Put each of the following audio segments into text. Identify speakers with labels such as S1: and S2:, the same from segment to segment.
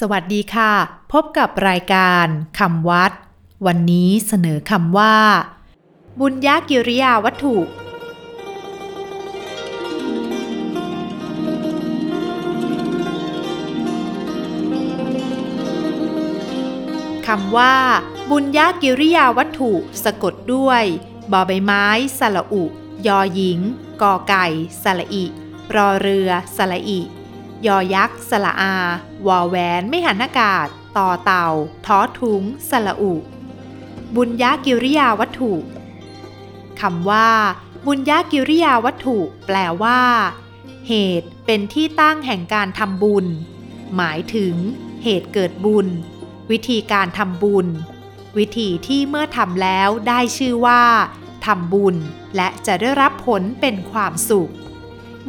S1: สวัสดีค่ะ พบกับรายการคำวัด วันนี้เสนอคำว่า บุญญากิริยาวัตถุ คำว่า บุญญากิริยาวัตถุ สะกดด้วยบอใบไม้สระอุ ยอหญิงกอไก่สระอิรอเรือสระอิ ยอยักษ์สระอา วอแหวนไม่หันอากาศ ต่อเต่าท้อทุงสระอุ บุญญากิริยาวัตถุคำว่า บุญญากิริยาวัตถุ แปลว่า เหตุเป็นที่ตั้งแห่งการทำบุญ หมายถึง เหตุเกิดบุญ วิธีการทำบุญ วิธีที่เมื่อทำแล้วได้ชื่อว่าทำบุญและจะได้รับผลเป็นความสุข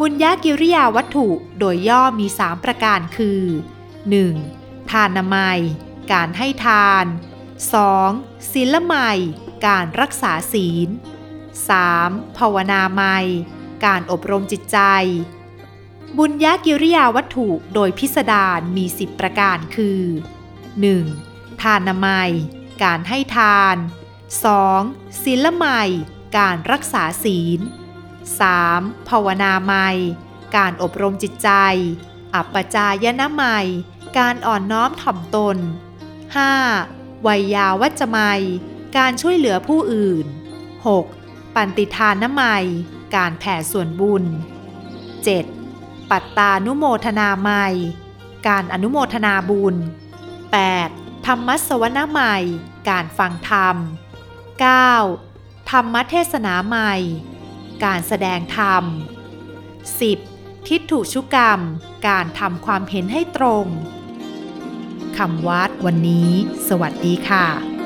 S1: บุญญากิริยาวัตถุโดยย่อมี 3 ประการคือ 1. ทานามัย การให้ทาน 2. ศีลไมัย การรักษาศีล 3. ภาวนาไมัย การอบรมจิตใจ บุญญากิริยาวัตถุโดยพิสดารมี 10 ประการคือ 1. ทานามัย การให้ทาน 2. ศีลไมัย การรักษาศีล 3. ภาวนาไมัยการอบรมจิตใจ อัปปจายนะไมัยการอ่อนน้อมถ่อมตน 5. วัยยาวัจจะไมัยการช่วยเหลือผู้อื่น 6. ปันติทานไมัยการแผ่ส่วนบุญ 7. ปัตตานุโมทนาไมัยการอนุโมทนาบุญ 8. ธรรมสวนใหม่ การฟังธรรม 9. ธรรมเทศนาใหม่ การแสดงธรรม 10. ทิฏฐุชุกรรม การทำความเห็นให้ตรงคำวัดวันนี้ สวัสดีค่ะ